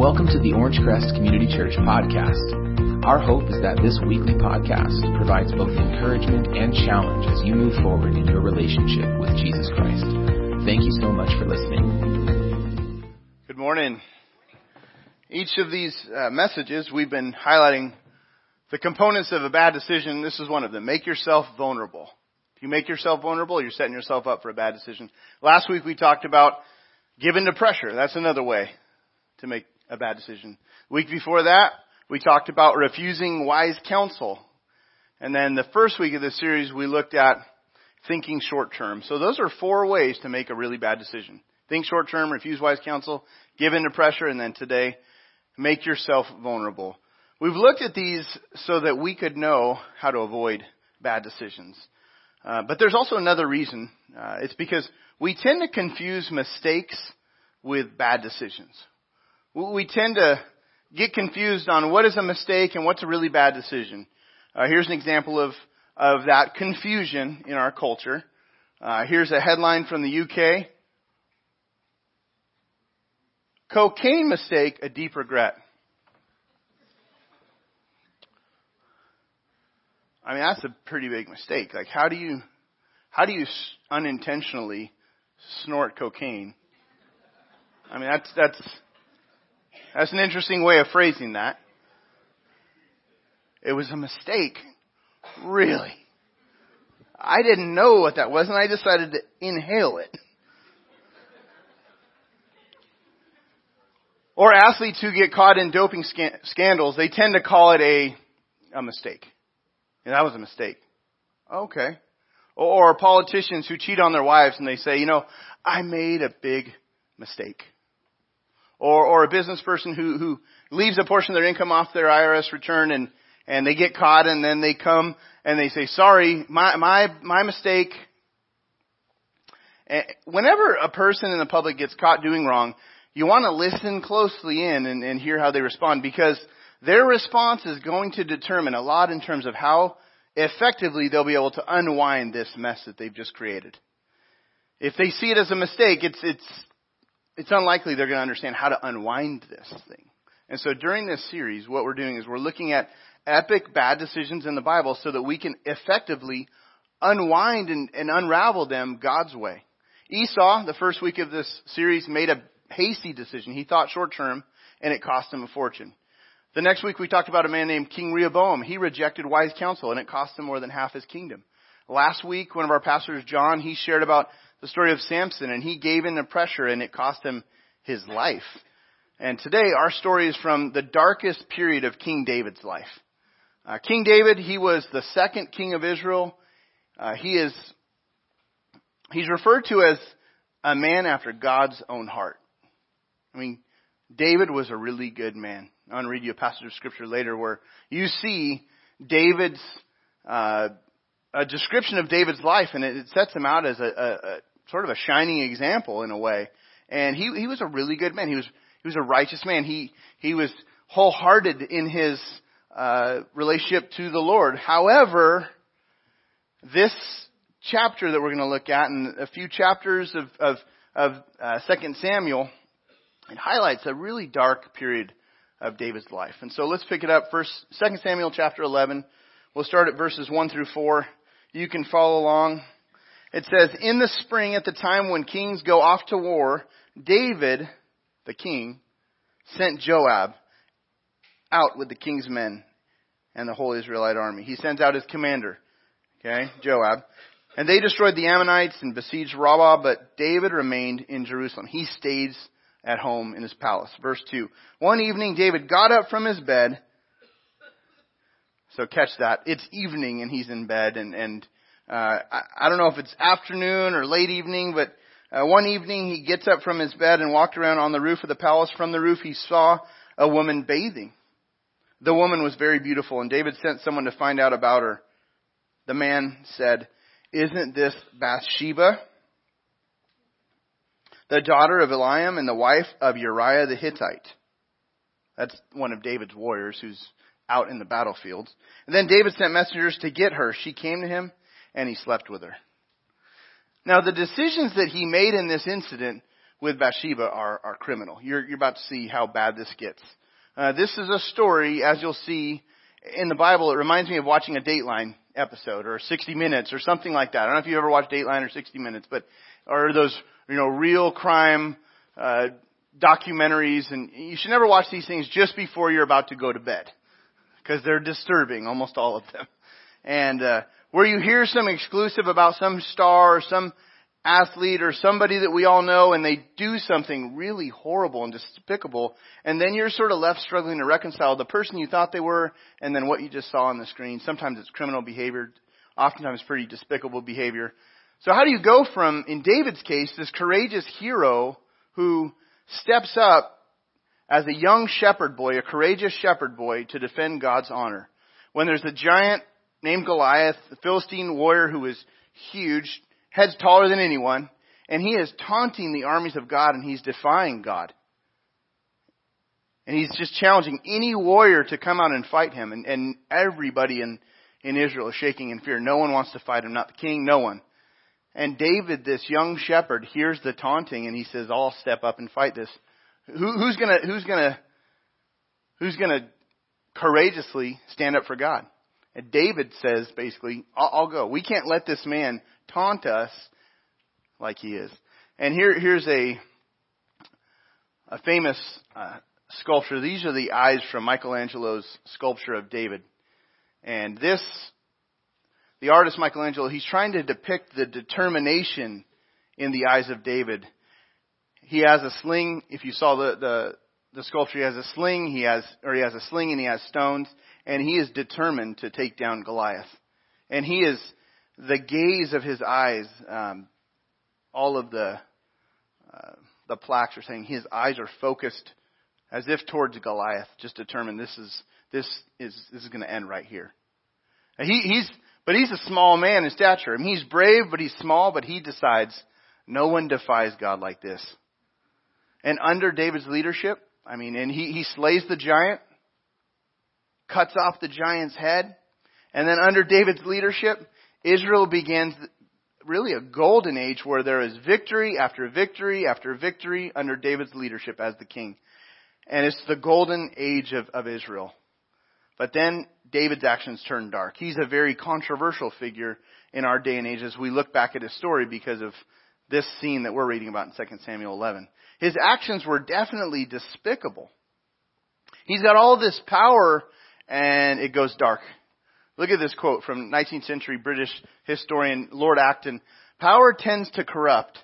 Welcome to the Orange Crest Community Church podcast. Our hope is that this weekly podcast provides both encouragement and challenge as you move forward in your relationship with Jesus Christ. Thank you so much for listening. Good morning. Each of these uh, messages, we've been highlighting the components of a bad decision. This is one of them. Make yourself vulnerable. If you make yourself vulnerable, you're setting yourself up for a bad decision. Last week we talked about giving to pressure. That's another way to make a bad decision. Week before that, we talked about refusing wise counsel. And then the first week of the series, we looked at thinking short term. So those are four ways to make a really bad decision. Think short term, refuse wise counsel, give in to pressure, and then today, make yourself vulnerable. We've looked at these so that we could know how to avoid bad decisions. Uh, but there's also another reason. Uh, it's because we tend to confuse mistakes with bad decisions. We tend to get confused on what is a mistake and what's a really bad decision. Uh, here's an example of, of that confusion in our culture. Uh, here's a headline from the UK. Cocaine mistake, a deep regret. I mean, that's a pretty big mistake. Like, how do you, how do you unintentionally snort cocaine? I mean, that's, that's, that's an interesting way of phrasing that. It was a mistake. Really. I didn't know what that was and I decided to inhale it. Or athletes who get caught in doping scandals, they tend to call it a, a mistake. And that was a mistake. Okay. Or politicians who cheat on their wives and they say, you know, I made a big mistake or, or a business person who, who leaves a portion of their income off their IRS return and, and they get caught and then they come and they say, sorry, my, my, my mistake. Eh, whenever a person in the public gets caught doing wrong, you want to listen closely in and, and hear how they respond because their response is going to determine a lot in terms of how effectively they'll be able to unwind this mess that they've just created. If they see it as a mistake, it's, it's, it's unlikely they're going to understand how to unwind this thing. And so during this series, what we're doing is we're looking at epic bad decisions in the Bible so that we can effectively unwind and, and unravel them God's way. Esau, the first week of this series, made a hasty decision. He thought short term, and it cost him a fortune. The next week we talked about a man named King Rehoboam. He rejected wise counsel, and it cost him more than half his kingdom. Last week, one of our pastors, John, he shared about the story of Samson, and he gave in to pressure, and it cost him his life. And today, our story is from the darkest period of King David's life. Uh, king David, he was the second king of Israel. Uh, he is, he's referred to as a man after God's own heart. I mean, David was a really good man. I'm going to read you a passage of scripture later where you see David's, uh, a description of David's life, and it, sets him out as a, a, sort of a shining example in a way. And he he was a really good man. He was he was a righteous man. He he was wholehearted in his uh, relationship to the Lord. However, this chapter that we're going to look at, and a few chapters of of, of uh, Second Samuel, it highlights a really dark period of David's life. And so let's pick it up. First, Second Samuel chapter eleven. We'll start at verses one through four. You can follow along. It says, In the spring, at the time when kings go off to war, David, the king, sent Joab out with the king's men and the whole Israelite army. He sends out his commander, okay, Joab. And they destroyed the Ammonites and besieged Rabbah, but David remained in Jerusalem. He stays at home in his palace. Verse 2. One evening, David got up from his bed. So catch that. It's evening and he's in bed and, and I, I don't know if it's afternoon or late evening, but uh, one evening he gets up from his bed and walked around on the roof of the palace. From the roof he saw a woman bathing. The woman was very beautiful, and David sent someone to find out about her. The man said, Isn't this Bathsheba, the daughter of Eliam and the wife of Uriah the Hittite? That's one of David's warriors who's out in the battlefield. And then David sent messengers to get her. She came to him and he slept with her. Now the decisions that he made in this incident with Bathsheba are, are criminal. You're, you're about to see how bad this gets. Uh, this is a story, as you'll see in the Bible, it reminds me of watching a Dateline episode or 60 Minutes or something like that. I don't know if you ever watched Dateline or 60 Minutes, but or those you know real crime uh, documentaries, and you should never watch these things just before you're about to go to bed because they're disturbing, almost all of them. And uh, where you hear some exclusive about some star or some athlete or somebody that we all know and they do something really horrible and despicable and then you're sort of left struggling to reconcile the person you thought they were and then what you just saw on the screen. Sometimes it's criminal behavior, oftentimes pretty despicable behavior. So how do you go from, in David's case, this courageous hero who steps up as a young shepherd boy, a courageous shepherd boy to defend God's honor. When there's a giant named Goliath, the Philistine warrior who is huge, heads taller than anyone, and he is taunting the armies of God and he's defying God. And he's just challenging any warrior to come out and fight him. And, and everybody in, in Israel is shaking in fear. No one wants to fight him, not the king, no one. And David, this young shepherd, hears the taunting and he says, I'll step up and fight this. Who, who's gonna, who's gonna, who's gonna courageously stand up for God? And David says, basically, I'll, I'll go. We can't let this man taunt us like he is. And here, here's a, a famous uh, sculpture. These are the eyes from Michelangelo's sculpture of David. And this, the artist Michelangelo, he's trying to depict the determination in the eyes of David. He has a sling. If you saw the, the, the sculpture, he has a sling, he has, or he has a sling and he has stones, and he is determined to take down Goliath. And he is, the gaze of his eyes, um, all of the uh, the plaques are saying his eyes are focused as if towards Goliath, just determined this is this is this is going to end right here. And he, he's but he's a small man in stature. I mean, he's brave, but he's small. But he decides no one defies God like this. And under David's leadership, I mean, and he he slays the giant, cuts off the giant's head, and then under David's leadership, Israel begins really a golden age where there is victory after victory after victory under David's leadership as the king. And it's the golden age of, of Israel. But then David's actions turn dark. He's a very controversial figure in our day and age as we look back at his story because of this scene that we're reading about in 2 Samuel 11. His actions were definitely despicable. He's got all this power and it goes dark. Look at this quote from 19th century British historian Lord Acton. Power tends to corrupt,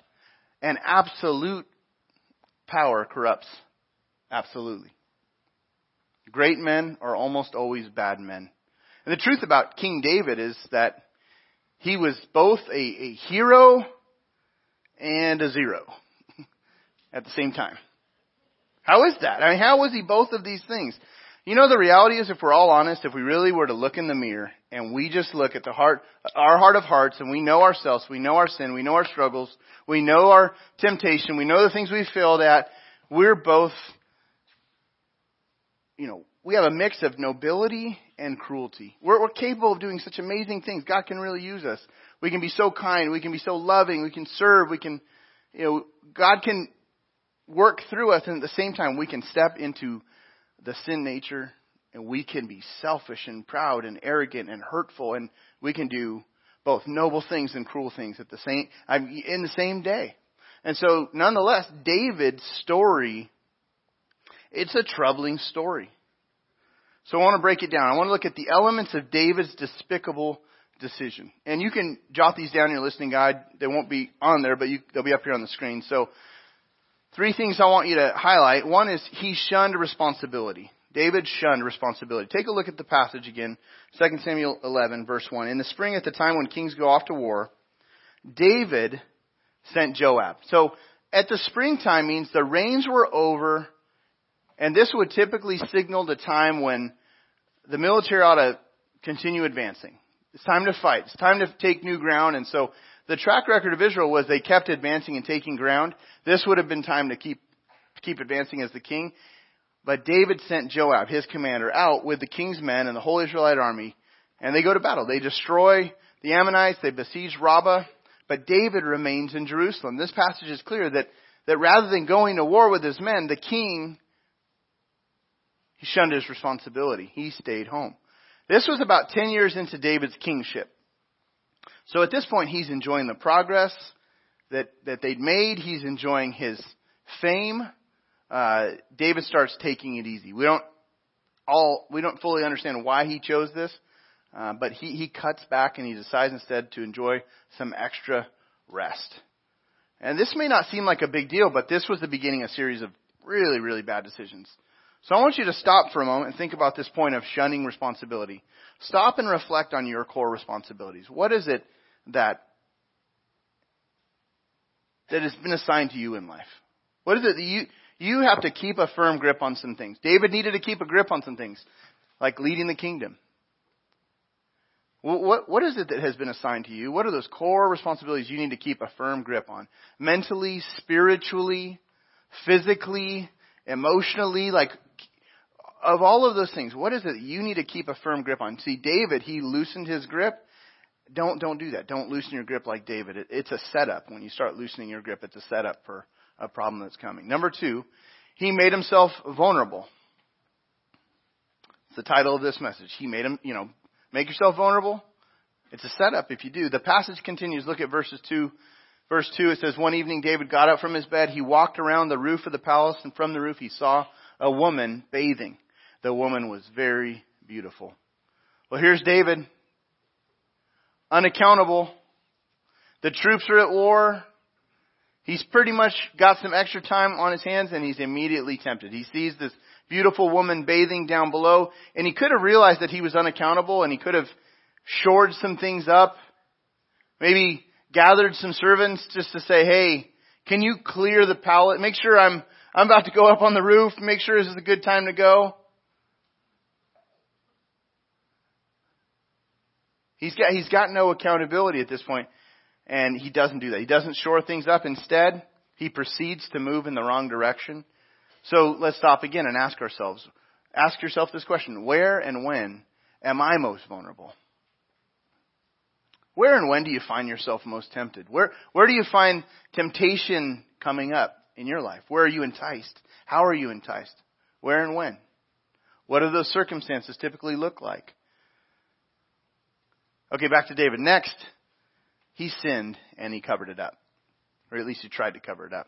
and absolute power corrupts absolutely. Great men are almost always bad men. And the truth about King David is that he was both a, a hero and a zero at the same time. How is that? I mean, how was he both of these things? You know, the reality is if we're all honest, if we really were to look in the mirror and we just look at the heart, our heart of hearts and we know ourselves, we know our sin, we know our struggles, we know our temptation, we know the things we've failed at, we're both, you know, we have a mix of nobility and cruelty. We're, we're capable of doing such amazing things. God can really use us. We can be so kind, we can be so loving, we can serve, we can, you know, God can work through us and at the same time we can step into the sin nature and we can be selfish and proud and arrogant and hurtful and we can do both noble things and cruel things at the same in the same day. And so nonetheless, David's story it's a troubling story. So I want to break it down. I want to look at the elements of David's despicable decision. And you can jot these down in your listening guide. They won't be on there, but you, they'll be up here on the screen. So Three things I want you to highlight. One is he shunned responsibility. David shunned responsibility. Take a look at the passage again, 2 Samuel 11, verse 1. In the spring, at the time when kings go off to war, David sent Joab. So, at the springtime means the rains were over, and this would typically signal the time when the military ought to continue advancing. It's time to fight. It's time to take new ground, and so the track record of Israel was they kept advancing and taking ground. This would have been time to keep, keep advancing as the king. But David sent Joab, his commander, out with the king's men and the whole Israelite army, and they go to battle. They destroy the Ammonites, they besiege Rabbah, but David remains in Jerusalem. This passage is clear that, that rather than going to war with his men, the king, he shunned his responsibility. He stayed home. This was about 10 years into David's kingship. So at this point, he's enjoying the progress that, that they'd made. He's enjoying his fame. Uh, David starts taking it easy. We don't all, we don't fully understand why he chose this, uh, but he, he cuts back and he decides instead to enjoy some extra rest. And this may not seem like a big deal, but this was the beginning of a series of really, really bad decisions. So I want you to stop for a moment and think about this point of shunning responsibility. Stop and reflect on your core responsibilities. What is it that that has been assigned to you in life? What is it that you you have to keep a firm grip on some things? David needed to keep a grip on some things, like leading the kingdom. What, what is it that has been assigned to you? What are those core responsibilities you need to keep a firm grip on? Mentally, spiritually, physically, emotionally, like, of all of those things, what is it you need to keep a firm grip on? See, David, he loosened his grip. Don't, don't do that. Don't loosen your grip like David. It, it's a setup. When you start loosening your grip, it's a setup for a problem that's coming. Number two, he made himself vulnerable. It's the title of this message. He made him, you know, Make yourself vulnerable. It's a setup if you do. The passage continues. Look at verses 2. Verse 2, it says, One evening David got up from his bed. He walked around the roof of the palace, and from the roof he saw a woman bathing. The woman was very beautiful. Well, here's David. Unaccountable. The troops are at war. He's pretty much got some extra time on his hands and he's immediately tempted. He sees this beautiful woman bathing down below and he could have realized that he was unaccountable and he could have shored some things up. Maybe gathered some servants just to say, hey, can you clear the pallet? Make sure I'm, I'm about to go up on the roof. Make sure this is a good time to go. He's got, he's got no accountability at this. And he doesn't do that. He doesn't shore things up. Instead, he proceeds to move in the wrong direction. So let's stop again and ask ourselves, ask yourself this question, where and when am I most vulnerable? Where and when do you find yourself most tempted? Where, where do you find temptation coming up in your life? Where are you enticed? How are you enticed? Where and when? What do those circumstances typically look like? Okay, back to David. Next, he sinned and he covered it up. Or at least he tried to cover it up.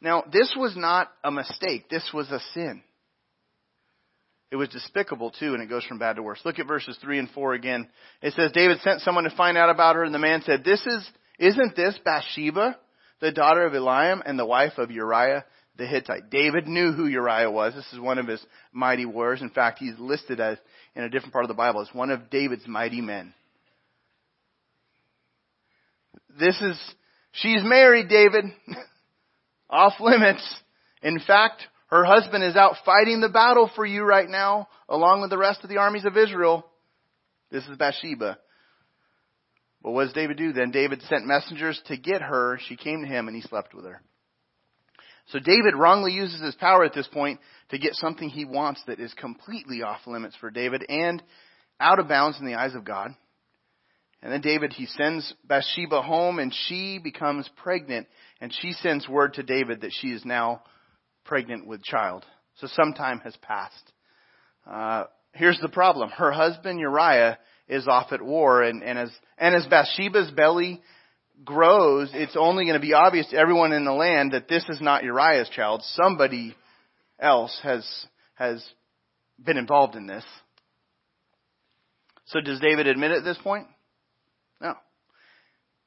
Now, this was not a mistake. This was a sin. It was despicable too, and it goes from bad to worse. Look at verses 3 and 4 again. It says, David sent someone to find out about her, and the man said, This is, isn't this Bathsheba, the daughter of Eliam and the wife of Uriah the Hittite? David knew who Uriah was. This is one of his mighty warriors. In fact, he's listed as, in a different part of the Bible, as one of David's mighty men. This is, she's married, David. Off limits. In fact, her husband is out fighting the battle for you right now, along with the rest of the armies of Israel. This is Bathsheba. But what does David do then? David sent messengers to get her. She came to him and he slept with her. So David wrongly uses his power at this point to get something he wants that is completely off limits for David and out of bounds in the eyes of God. And then David, he sends Bathsheba home and she becomes pregnant and she sends word to David that she is now pregnant with child. So some time has passed. Uh, here's the problem. Her husband Uriah is off at war and, and as, and as Bathsheba's belly grows, it's only going to be obvious to everyone in the land that this is not Uriah's child. Somebody else has, has been involved in this. So does David admit at this point? No.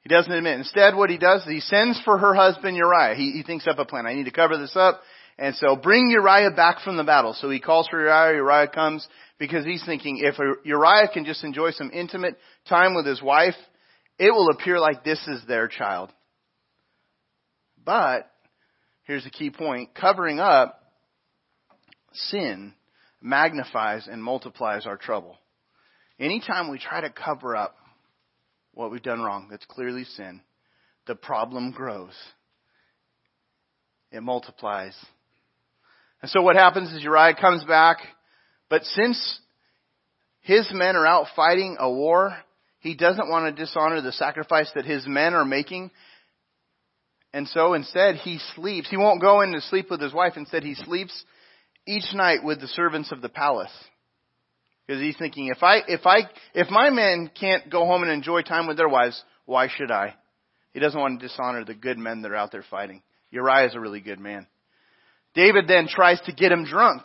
He doesn't admit. Instead, what he does is he sends for her husband Uriah. He, he thinks up a plan. I need to cover this up. And so bring Uriah back from the battle. So he calls for Uriah. Uriah comes because he's thinking if Uriah can just enjoy some intimate time with his wife, it will appear like this is their child. But, here's the key point, covering up sin magnifies and multiplies our trouble. Anytime we try to cover up what we've done wrong, that's clearly sin, the problem grows. It multiplies. And so what happens is Uriah comes back, but since his men are out fighting a war, he doesn't want to dishonor the sacrifice that his men are making. And so instead he sleeps. He won't go in to sleep with his wife. Instead he sleeps each night with the servants of the palace. Because he's thinking, if I, if I, if my men can't go home and enjoy time with their wives, why should I? He doesn't want to dishonor the good men that are out there fighting. Uriah is a really good man. David then tries to get him drunk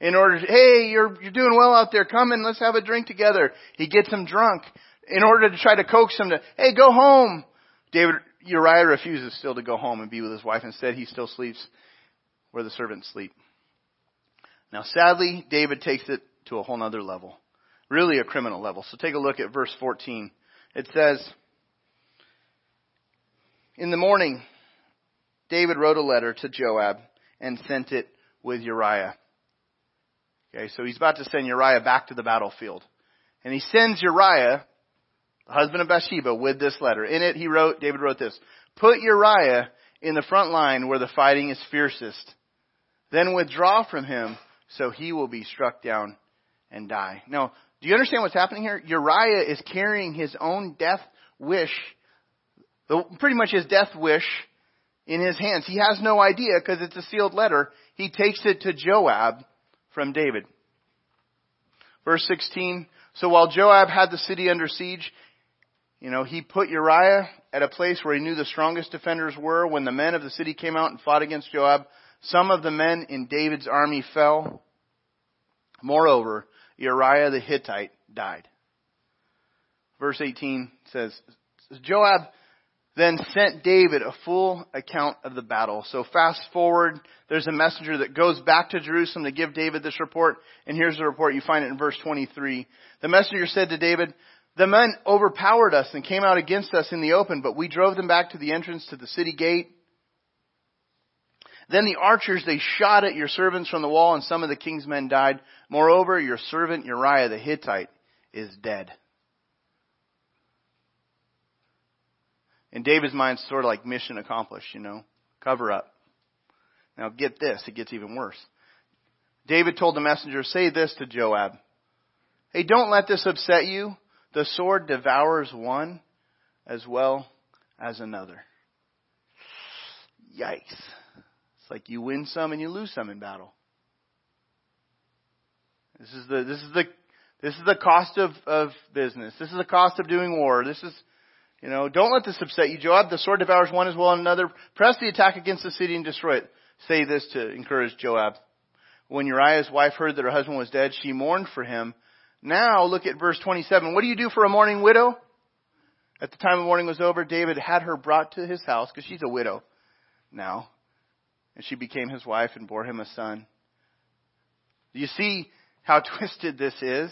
in order to, hey, you're, you're doing well out there. Come and let's have a drink together. He gets him drunk in order to try to coax him to, hey, go home. David, Uriah refuses still to go home and be with his wife. Instead, he still sleeps where the servants sleep. Now, sadly, David takes it to a whole other level. Really a criminal level. So take a look at verse 14. It says, In the morning, David wrote a letter to Joab and sent it with Uriah. Okay, so he's about to send Uriah back to the battlefield. And he sends Uriah, the husband of Bathsheba, with this letter. In it, he wrote, David wrote this, Put Uriah in the front line where the fighting is fiercest. Then withdraw from him so he will be struck down and die. Now, do you understand what's happening here? Uriah is carrying his own death wish, pretty much his death wish in his hands. He has no idea because it's a sealed letter. He takes it to Joab from David. Verse 16. So while Joab had the city under siege, you know, he put Uriah at a place where he knew the strongest defenders were. When the men of the city came out and fought against Joab, some of the men in David's army fell. Moreover, Uriah the Hittite died. Verse 18 says, Joab then sent David a full account of the battle. So fast forward, there's a messenger that goes back to Jerusalem to give David this report, and here's the report. You find it in verse 23. The messenger said to David, the men overpowered us and came out against us in the open, but we drove them back to the entrance to the city gate. Then the archers, they shot at your servants from the wall, and some of the king's men died. Moreover, your servant Uriah the Hittite is dead. in David's mind, it's sort of like mission accomplished, you know, cover up. Now get this, it gets even worse. David told the messenger, say this to Joab. Hey, don't let this upset you. The sword devours one as well as another. Yikes. It's like you win some and you lose some in battle. This is the, this is the, this is the cost of, of business. This is the cost of doing war. This is, you know, don't let this upset you, Joab. The sword devours one as well as another. Press the attack against the city and destroy it. Say this to encourage Joab. When Uriah's wife heard that her husband was dead, she mourned for him. Now look at verse 27. What do you do for a mourning widow? At the time the mourning was over, David had her brought to his house because she's a widow now. And she became his wife and bore him a son. Do you see how twisted this is?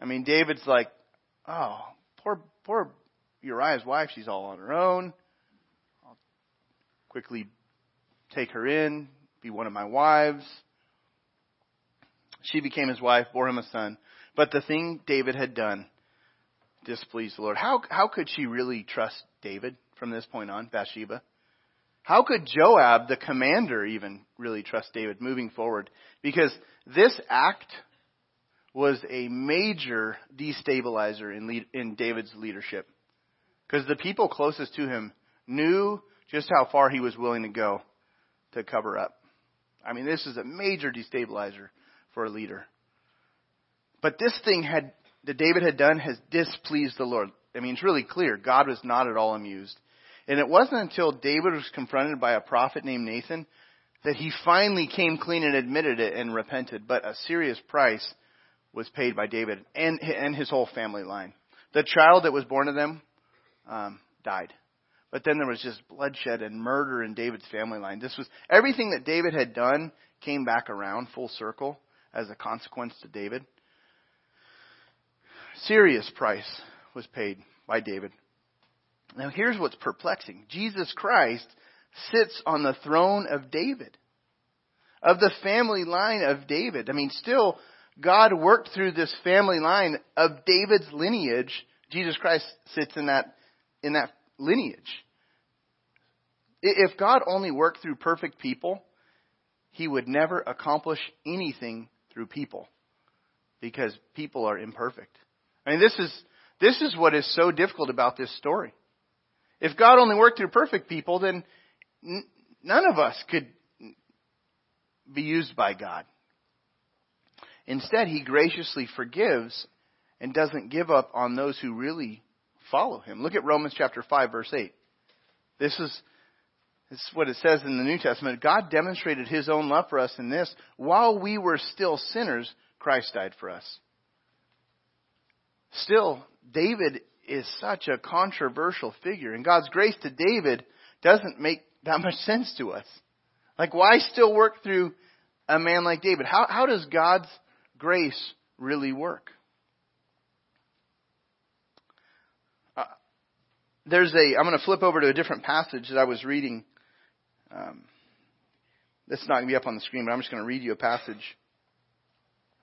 I mean, David's like, oh, poor, poor Uriah's wife, she's all on her own. I'll quickly take her in, be one of my wives. She became his wife, bore him a son. But the thing David had done displeased the Lord. How, how could she really trust David from this point on, Bathsheba? How could Joab, the commander, even really trust David moving forward? Because this act was a major destabilizer in, lead, in David's leadership. Because the people closest to him knew just how far he was willing to go to cover up. I mean, this is a major destabilizer for a leader. But this thing had, that David had done has displeased the Lord. I mean, it's really clear. God was not at all amused. And it wasn't until David was confronted by a prophet named Nathan that he finally came clean and admitted it and repented. But a serious price was paid by David and, and his whole family line. The child that was born to them um, died. But then there was just bloodshed and murder in David's family line. This was everything that David had done came back around full circle as a consequence to David. Serious price was paid by David. Now here's what's perplexing. Jesus Christ sits on the throne of David. Of the family line of David. I mean, still, God worked through this family line of David's lineage. Jesus Christ sits in that in that lineage. If God only worked through perfect people, he would never accomplish anything through people because people are imperfect. I mean, this is, this is what is so difficult about this story. If God only worked through perfect people, then n- none of us could be used by God. Instead, He graciously forgives and doesn't give up on those who really follow Him. Look at Romans chapter 5 verse 8. This is, this is what it says in the New Testament. God demonstrated His own love for us in this. While we were still sinners, Christ died for us. Still, David is such a controversial figure, and God's grace to David doesn't make that much sense to us. Like, why still work through a man like David? How, how does God's grace really work? Uh, there's a, I'm going to flip over to a different passage that I was reading. Um, that's not going to be up on the screen, but I'm just going to read you a passage.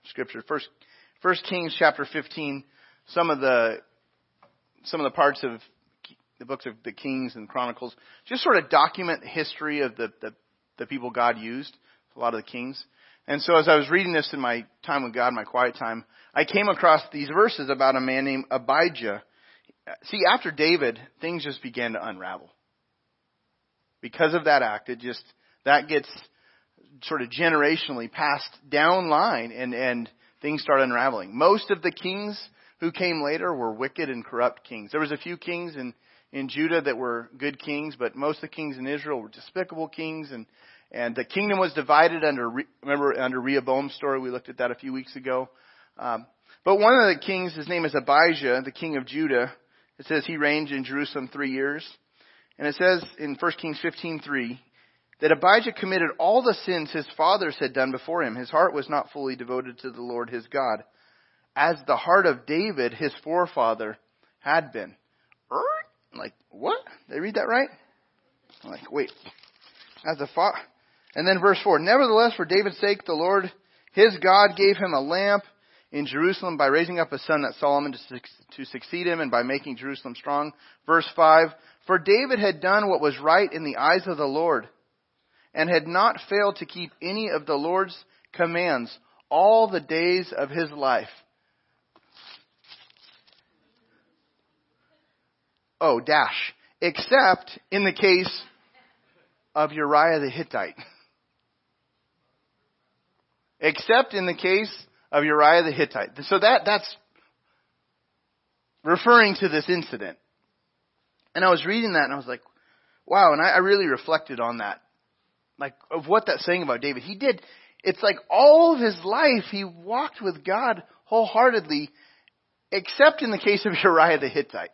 Scripture. First, First Kings chapter 15. Some of the some of the parts of the books of the Kings and Chronicles just sort of document the history of the, the, the people God used, a lot of the kings. And so as I was reading this in my time with God, my quiet time, I came across these verses about a man named Abijah. See, after David, things just began to unravel. Because of that act, it just, that gets sort of generationally passed down line and, and things start unraveling. Most of the kings who came later were wicked and corrupt kings. There was a few kings in, in Judah that were good kings, but most of the kings in Israel were despicable kings and, and the kingdom was divided under, remember under Rehoboam's story, we looked at that a few weeks ago. Um, but one of the kings, his name is Abijah, the king of Judah. It says he reigned in Jerusalem three years. And it says in 1 Kings 15:3 that Abijah committed all the sins his fathers had done before him. His heart was not fully devoted to the Lord his God as the heart of David, his forefather, had been. Er? Like, what? Did I read that right? I'm like, wait. As a fa- and then verse 4. Nevertheless, for David's sake, the Lord, his God, gave him a lamp in Jerusalem by raising up a son that Solomon to, to succeed him and by making Jerusalem strong. Verse 5. For David had done what was right in the eyes of the Lord and had not failed to keep any of the Lord's commands all the days of his life. Oh, dash, except in the case of Uriah the Hittite. except in the case of Uriah the Hittite. So that, that's referring to this incident. And I was reading that and I was like, wow, and I, I really reflected on that. Like, of what that's saying about David. He did, it's like all of his life he walked with God wholeheartedly, except in the case of Uriah the Hittite.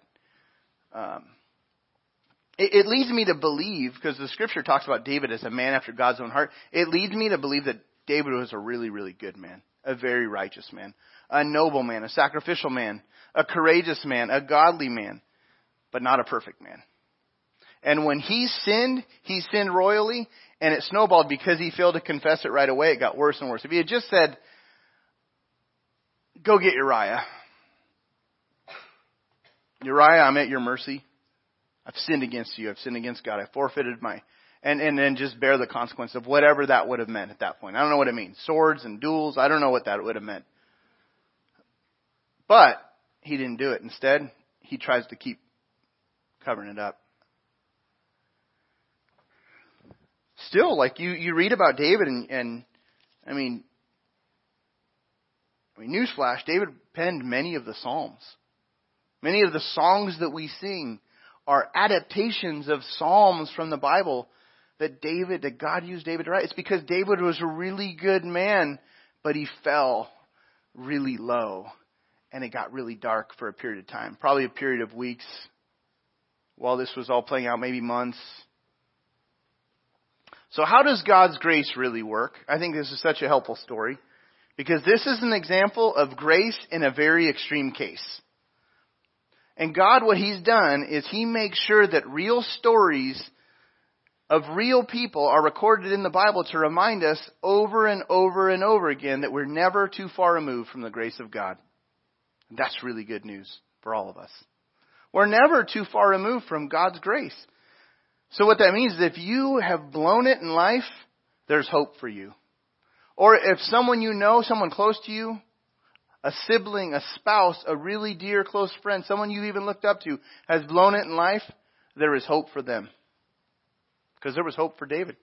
Um, it, it leads me to believe, because the scripture talks about David as a man after God's own heart, it leads me to believe that David was a really, really good man, a very righteous man, a noble man, a sacrificial man, a courageous man, a godly man, but not a perfect man. And when he sinned, he sinned royally, and it snowballed because he failed to confess it right away. It got worse and worse. If he had just said, go get Uriah, Uriah, I'm at your mercy. I've sinned against you. I've sinned against God. I forfeited my, and, and then just bear the consequence of whatever that would have meant at that point. I don't know what it means. Swords and duels. I don't know what that would have meant. But he didn't do it. Instead, he tries to keep covering it up. Still, like you, you read about David and, and I mean, I mean, newsflash, David penned many of the Psalms. Many of the songs that we sing are adaptations of psalms from the Bible that David, that God used David to write. It's because David was a really good man, but he fell really low and it got really dark for a period of time. Probably a period of weeks while this was all playing out, maybe months. So how does God's grace really work? I think this is such a helpful story because this is an example of grace in a very extreme case. And God, what He's done is He makes sure that real stories of real people are recorded in the Bible to remind us over and over and over again that we're never too far removed from the grace of God. That's really good news for all of us. We're never too far removed from God's grace. So what that means is if you have blown it in life, there's hope for you. Or if someone you know, someone close to you, a sibling, a spouse, a really dear close friend, someone you even looked up to has blown it in life, there is hope for them. Because there was hope for David.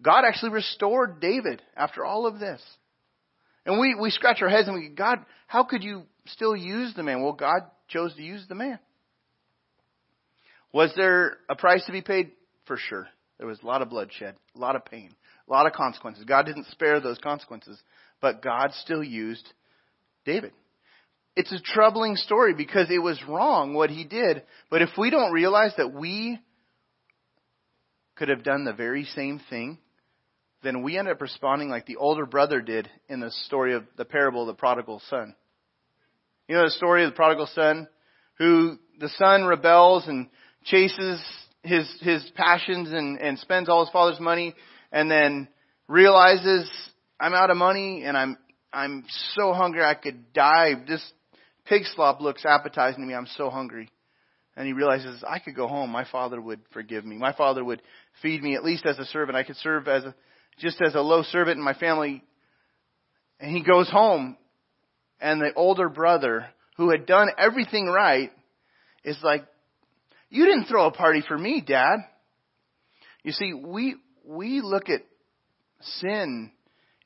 God actually restored David after all of this. And we, we scratch our heads and we, go, God, how could you still use the man? Well, God chose to use the man. Was there a price to be paid? For sure. There was a lot of bloodshed, a lot of pain, a lot of consequences. God didn't spare those consequences, but God still used David. It's a troubling story because it was wrong what he did, but if we don't realize that we could have done the very same thing, then we end up responding like the older brother did in the story of the parable of the prodigal son. You know the story of the prodigal son who the son rebels and chases his his passions and, and spends all his father's money and then realizes I'm out of money and I'm I'm so hungry I could die. This pig slop looks appetizing to me. I'm so hungry. And he realizes I could go home. My father would forgive me. My father would feed me at least as a servant. I could serve as a, just as a low servant in my family. And he goes home and the older brother who had done everything right is like, you didn't throw a party for me, dad. You see, we, we look at sin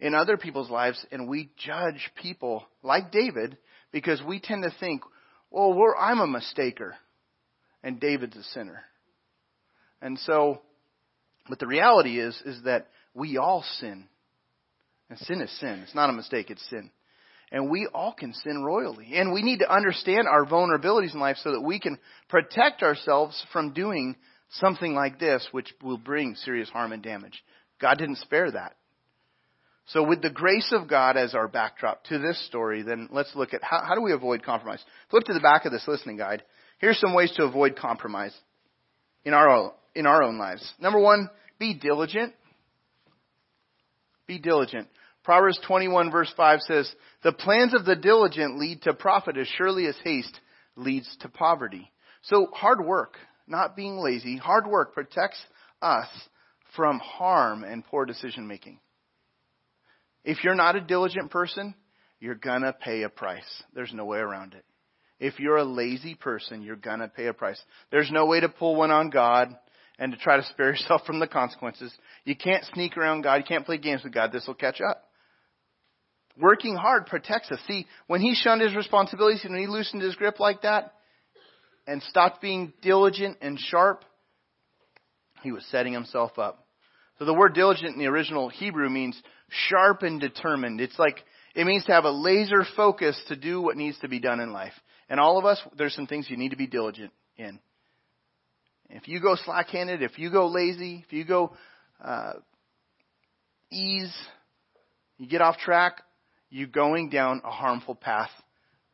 in other people's lives and we judge people like David because we tend to think, well, I'm a mistaker and David's a sinner. And so, but the reality is, is that we all sin. And sin is sin. It's not a mistake, it's sin. And we all can sin royally. And we need to understand our vulnerabilities in life so that we can protect ourselves from doing something like this, which will bring serious harm and damage. God didn't spare that. So with the grace of God as our backdrop to this story, then let's look at how, how do we avoid compromise. Flip to the back of this listening guide. Here's some ways to avoid compromise in our in our own lives. Number one, be diligent. Be diligent. Proverbs 21 verse 5 says, The plans of the diligent lead to profit as surely as haste leads to poverty. So hard work, not being lazy, hard work protects us from harm and poor decision making. If you're not a diligent person, you're gonna pay a price. There's no way around it. If you're a lazy person, you're gonna pay a price. There's no way to pull one on God and to try to spare yourself from the consequences. You can't sneak around God. You can't play games with God. This will catch up. Working hard protects us. See, when he shunned his responsibilities and when he loosened his grip like that and stopped being diligent and sharp, he was setting himself up. So the word diligent in the original Hebrew means sharp and determined. It's like, it means to have a laser focus to do what needs to be done in life. And all of us, there's some things you need to be diligent in. If you go slack-handed, if you go lazy, if you go uh, ease, you get off track, you're going down a harmful path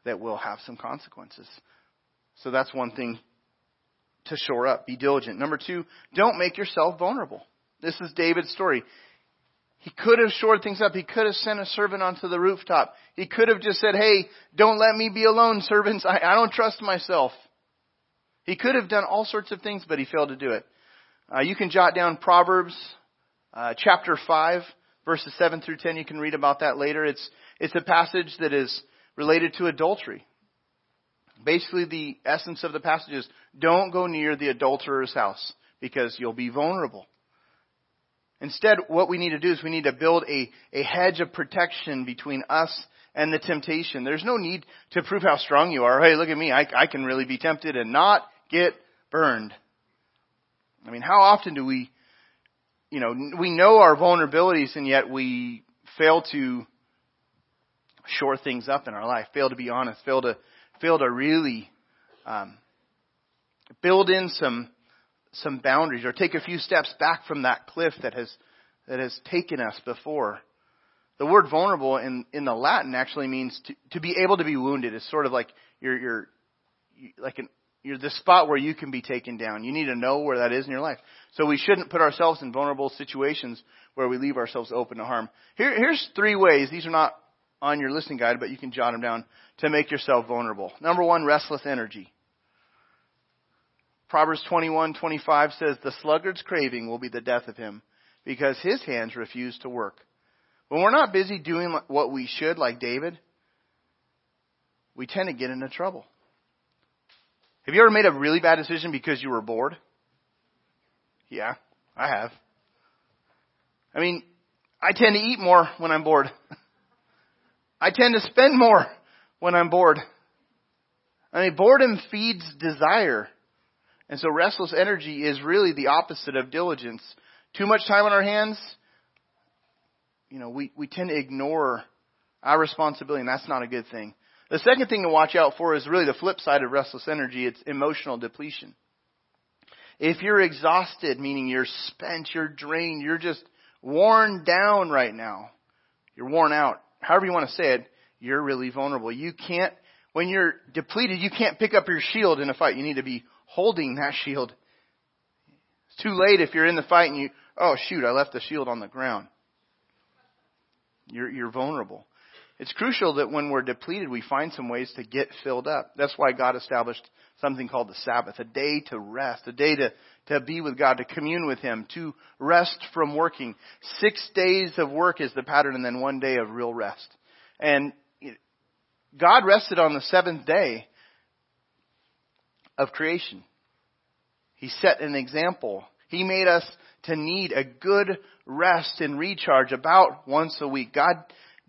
that will have some consequences. So that's one thing to shore up. Be diligent. Number two, don't make yourself vulnerable. This is David's story. He could have shored things up. He could have sent a servant onto the rooftop. He could have just said, hey, don't let me be alone, servants. I, I don't trust myself. He could have done all sorts of things, but he failed to do it. Uh, you can jot down Proverbs uh, chapter 5, verses 7 through 10. You can read about that later. It's, it's a passage that is related to adultery. Basically, the essence of the passage is don't go near the adulterer's house because you'll be vulnerable. Instead, what we need to do is we need to build a, a hedge of protection between us and the temptation. There's no need to prove how strong you are. Hey, look at me. I, I can really be tempted and not get burned. I mean, how often do we, you know, we know our vulnerabilities and yet we fail to shore things up in our life, fail to be honest, fail to, fail to really, um, build in some some boundaries or take a few steps back from that cliff that has, that has taken us before. The word vulnerable in, in the Latin actually means to, to be able to be wounded. It's sort of like you're, you're, like an, you're the spot where you can be taken down. You need to know where that is in your life. So we shouldn't put ourselves in vulnerable situations where we leave ourselves open to harm. Here, here's three ways. These are not on your listening guide, but you can jot them down to make yourself vulnerable. Number one, restless energy. Proverbs 21:25 says, "The sluggard's craving will be the death of him, because his hands refuse to work." When we're not busy doing what we should, like David, we tend to get into trouble. Have you ever made a really bad decision because you were bored? Yeah, I have. I mean, I tend to eat more when I'm bored. I tend to spend more when I'm bored. I mean, boredom feeds desire. And so restless energy is really the opposite of diligence. Too much time on our hands, you know, we, we tend to ignore our responsibility, and that's not a good thing. The second thing to watch out for is really the flip side of restless energy. It's emotional depletion. If you're exhausted, meaning you're spent, you're drained, you're just worn down right now, you're worn out, however you want to say it, you're really vulnerable. You can't, when you're depleted, you can't pick up your shield in a fight. You need to be holding that shield. It's too late if you're in the fight and you, oh shoot, I left the shield on the ground. You're, you're vulnerable. It's crucial that when we're depleted, we find some ways to get filled up. That's why God established something called the Sabbath, a day to rest, a day to, to be with God, to commune with Him, to rest from working. Six days of work is the pattern and then one day of real rest. And God rested on the seventh day of creation. He set an example. He made us to need a good rest and recharge about once a week. God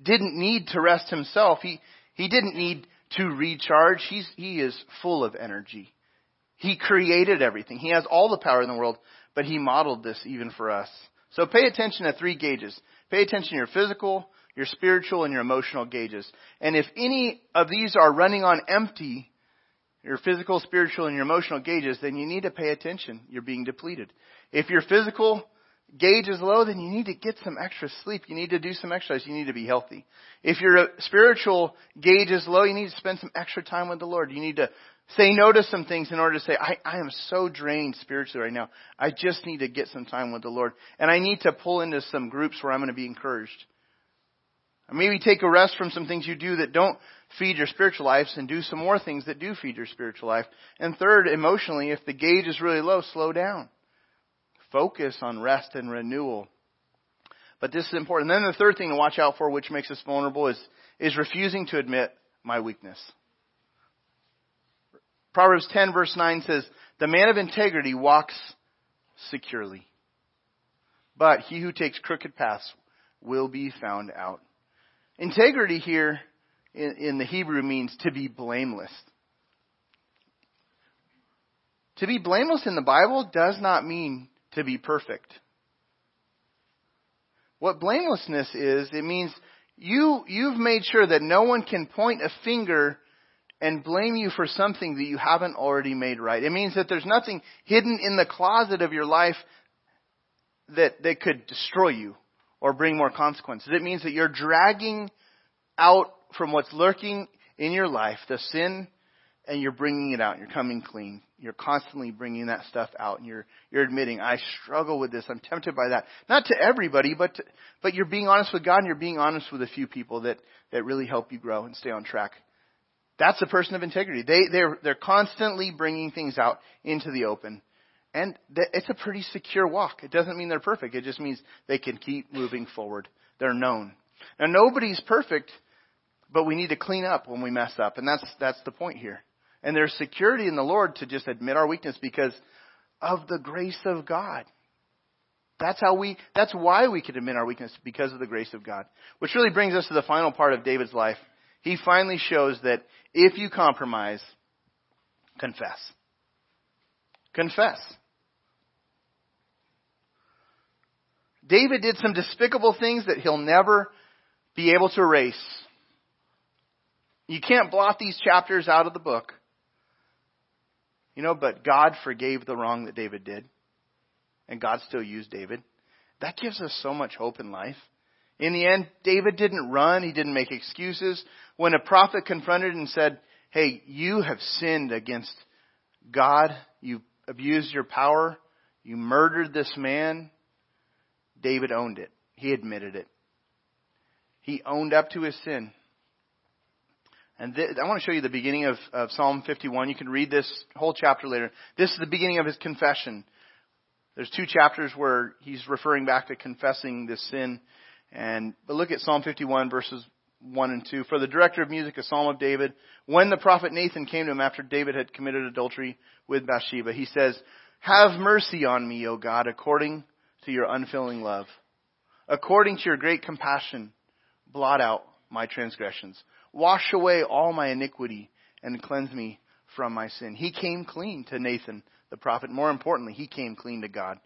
didn't need to rest himself. He, he didn't need to recharge. He's, he is full of energy. He created everything. He has all the power in the world, but he modeled this even for us. So pay attention to three gauges. Pay attention to your physical, your spiritual, and your emotional gauges. And if any of these are running on empty, your physical, spiritual, and your emotional gauges, then you need to pay attention. You're being depleted. If your physical gauge is low, then you need to get some extra sleep. You need to do some exercise. You need to be healthy. If your spiritual gauge is low, you need to spend some extra time with the Lord. You need to say no to some things in order to say, I, I am so drained spiritually right now. I just need to get some time with the Lord. And I need to pull into some groups where I'm going to be encouraged. Maybe take a rest from some things you do that don't feed your spiritual lives and do some more things that do feed your spiritual life. And third, emotionally, if the gauge is really low, slow down focus on rest and renewal. But this is important. And then the third thing to watch out for, which makes us vulnerable, is, is refusing to admit my weakness. Proverbs 10 verse 9 says, The man of integrity walks securely. But he who takes crooked paths will be found out. Integrity here in, in the Hebrew means to be blameless. To be blameless in the Bible does not mean to be perfect. What blamelessness is, it means you, you've made sure that no one can point a finger and blame you for something that you haven't already made right. It means that there's nothing hidden in the closet of your life that, that could destroy you or bring more consequences. It means that you're dragging out from what's lurking in your life the sin and you're bringing it out. You're coming clean. You're constantly bringing that stuff out, and you're you're admitting, I struggle with this. I'm tempted by that. Not to everybody, but to, but you're being honest with God, and you're being honest with a few people that that really help you grow and stay on track. That's a person of integrity. They they're they're constantly bringing things out into the open, and it's a pretty secure walk. It doesn't mean they're perfect. It just means they can keep moving forward. They're known. Now nobody's perfect, but we need to clean up when we mess up, and that's that's the point here. And there's security in the Lord to just admit our weakness because of the grace of God. That's how we, that's why we can admit our weakness because of the grace of God. Which really brings us to the final part of David's life. He finally shows that if you compromise, confess. Confess. David did some despicable things that he'll never be able to erase. You can't blot these chapters out of the book. You know, but God forgave the wrong that David did. And God still used David. That gives us so much hope in life. In the end, David didn't run. He didn't make excuses. When a prophet confronted and said, Hey, you have sinned against God. You abused your power. You murdered this man. David owned it. He admitted it. He owned up to his sin. And th- I want to show you the beginning of, of Psalm 51. You can read this whole chapter later. This is the beginning of his confession. There's two chapters where he's referring back to confessing this sin. And but look at Psalm 51 verses 1 and 2. For the director of music, a psalm of David, when the prophet Nathan came to him after David had committed adultery with Bathsheba, he says, Have mercy on me, O God, according to your unfailing love. According to your great compassion, blot out my transgressions. Wash away all my iniquity and cleanse me from my sin. He came clean to Nathan, the prophet. More importantly, he came clean to God.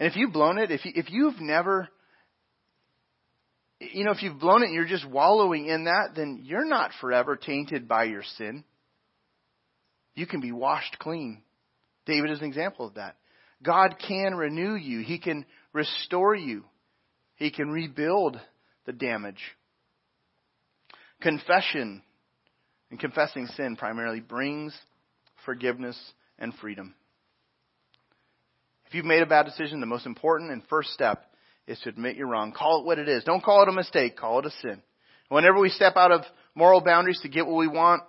And if you've blown it, if, you, if you've never you know, if you've blown it and you're just wallowing in that, then you're not forever tainted by your sin. You can be washed clean. David is an example of that. God can renew you. He can restore you. He can rebuild the damage. Confession and confessing sin primarily brings forgiveness and freedom. If you've made a bad decision, the most important and first step is to admit you're wrong. Call it what it is. Don't call it a mistake. Call it a sin. Whenever we step out of moral boundaries to get what we want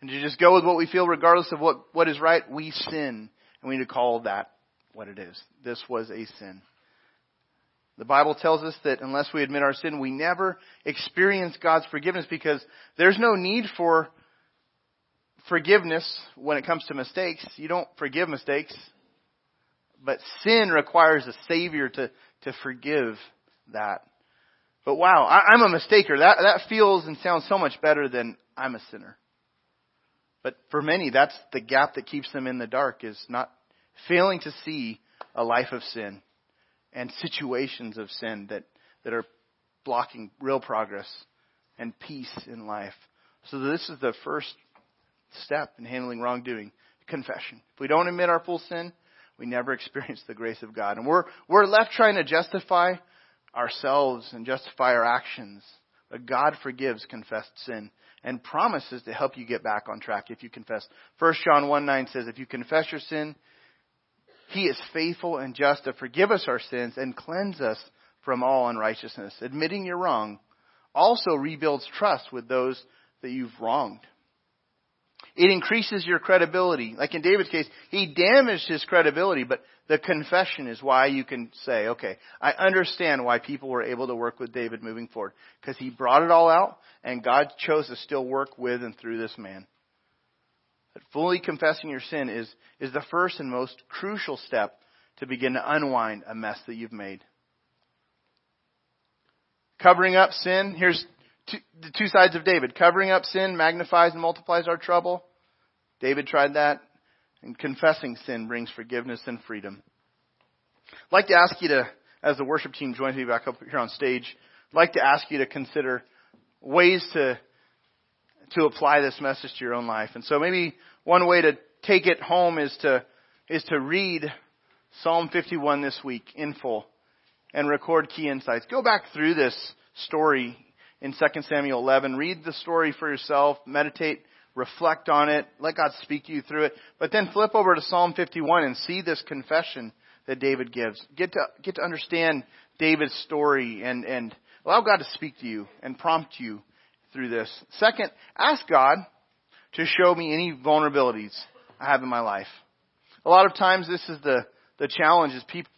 and to just go with what we feel regardless of what, what is right, we sin. And we need to call that what it is. This was a sin. The Bible tells us that unless we admit our sin, we never experience God's forgiveness because there's no need for forgiveness when it comes to mistakes. You don't forgive mistakes. But sin requires a Savior to, to forgive that. But wow, I, I'm a mistaker. That, that feels and sounds so much better than I'm a sinner. But for many, that's the gap that keeps them in the dark is not failing to see a life of sin and situations of sin that, that are blocking real progress and peace in life. So this is the first step in handling wrongdoing, confession. If we don't admit our full sin, we never experience the grace of God. And we're, we're left trying to justify ourselves and justify our actions. But God forgives confessed sin and promises to help you get back on track if you confess. 1 John 1 9 says, If you confess your sin, He is faithful and just to forgive us our sins and cleanse us from all unrighteousness. Admitting you're wrong also rebuilds trust with those that you've wronged. It increases your credibility. Like in David's case, he damaged his credibility, but the confession is why you can say, okay, I understand why people were able to work with David moving forward. Because he brought it all out, and God chose to still work with and through this man. But fully confessing your sin is, is the first and most crucial step to begin to unwind a mess that you've made. Covering up sin, here's two, the two sides of David. Covering up sin magnifies and multiplies our trouble. David tried that. And confessing sin brings forgiveness and freedom. I'd like to ask you to, as the worship team joins me back up here on stage, I'd like to ask you to consider ways to, to apply this message to your own life. And so maybe one way to take it home is to, is to read Psalm 51 this week in full and record key insights. Go back through this story in 2 Samuel 11. Read the story for yourself, meditate, reflect on it, let God speak to you through it. But then flip over to Psalm 51 and see this confession that David gives. Get to, get to understand David's story and, and allow God to speak to you and prompt you through this. Second, ask God to show me any vulnerabilities I have in my life. A lot of times this is the, the challenge is people,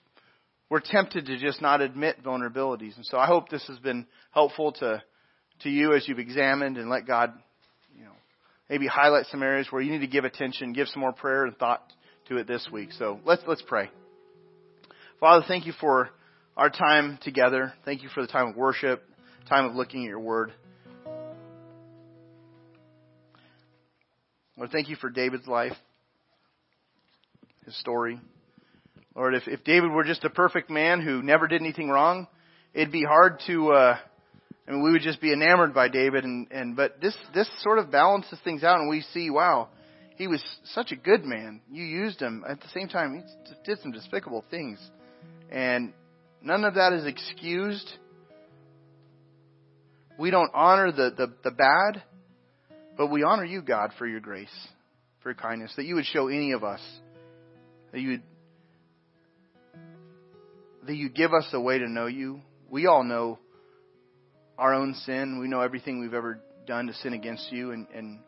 we're tempted to just not admit vulnerabilities. And so I hope this has been helpful to to you as you've examined and let God, you know, maybe highlight some areas where you need to give attention, give some more prayer and thought to it this week. So let's let's pray. Father, thank you for our time together. Thank you for the time of worship, time of looking at your word. Lord, thank you for David's life, his story. Lord, if, if David were just a perfect man who never did anything wrong, it'd be hard to uh, I mean, we would just be enamored by David, and, and but this this sort of balances things out, and we see, wow, he was such a good man. You used him at the same time. He did some despicable things, and none of that is excused. We don't honor the the, the bad, but we honor you, God, for your grace, for your kindness, that you would show any of us, that you would that you give us a way to know you. We all know our own sin. We know everything we've ever done to sin against you, and, and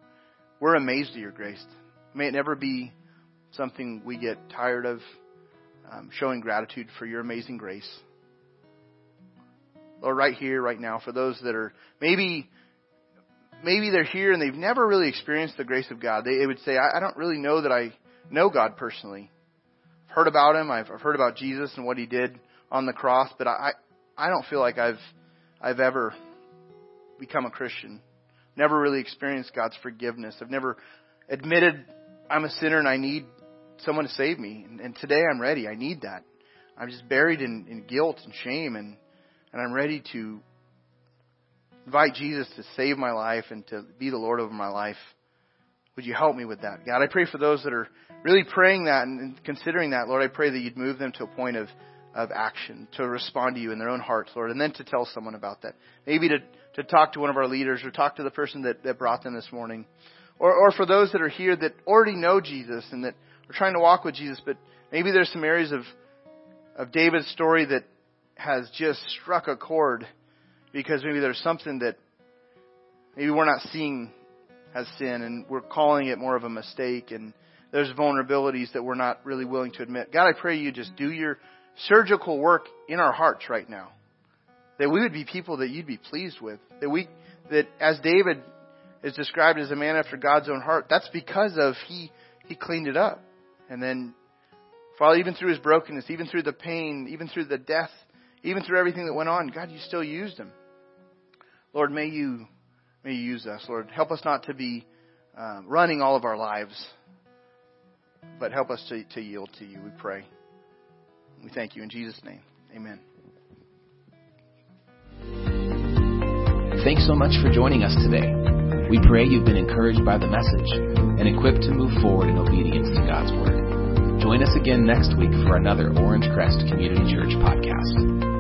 we're amazed at your grace. May it never be something we get tired of um, showing gratitude for your amazing grace. Lord, right here, right now, for those that are maybe maybe they're here and they've never really experienced the grace of God. They, they would say, I, I don't really know that I know God personally. I've heard about Him. I've, I've heard about Jesus and what He did on the cross, but I, I don't feel like I've, I've ever become a Christian. Never really experienced God's forgiveness. I've never admitted I'm a sinner and I need someone to save me. And, and today I'm ready. I need that. I'm just buried in, in guilt and shame and, and I'm ready to invite Jesus to save my life and to be the Lord over my life. Would you help me with that? God, I pray for those that are really praying that and considering that, Lord, I pray that you'd move them to a point of, of action, to respond to you in their own hearts, Lord, and then to tell someone about that. Maybe to, to talk to one of our leaders or talk to the person that, that brought them this morning. Or, or for those that are here that already know Jesus and that are trying to walk with Jesus, but maybe there's some areas of, of David's story that has just struck a chord because maybe there's something that maybe we're not seeing as sin and we're calling it more of a mistake and there's vulnerabilities that we're not really willing to admit. God, I pray you just do your surgical work in our hearts right now. That we would be people that you'd be pleased with. That we, that as David is described as a man after God's own heart, that's because of he, he cleaned it up. And then, Father, even through his brokenness, even through the pain, even through the death, even through everything that went on, God, you still used him. Lord, may you may you use us, Lord. Help us not to be um, running all of our lives, but help us to, to yield to you. We pray. We thank you in Jesus' name. Amen. Thanks so much for joining us today. We pray you've been encouraged by the message and equipped to move forward in obedience to God's Word. Join us again next week for another Orange Crest Community Church podcast.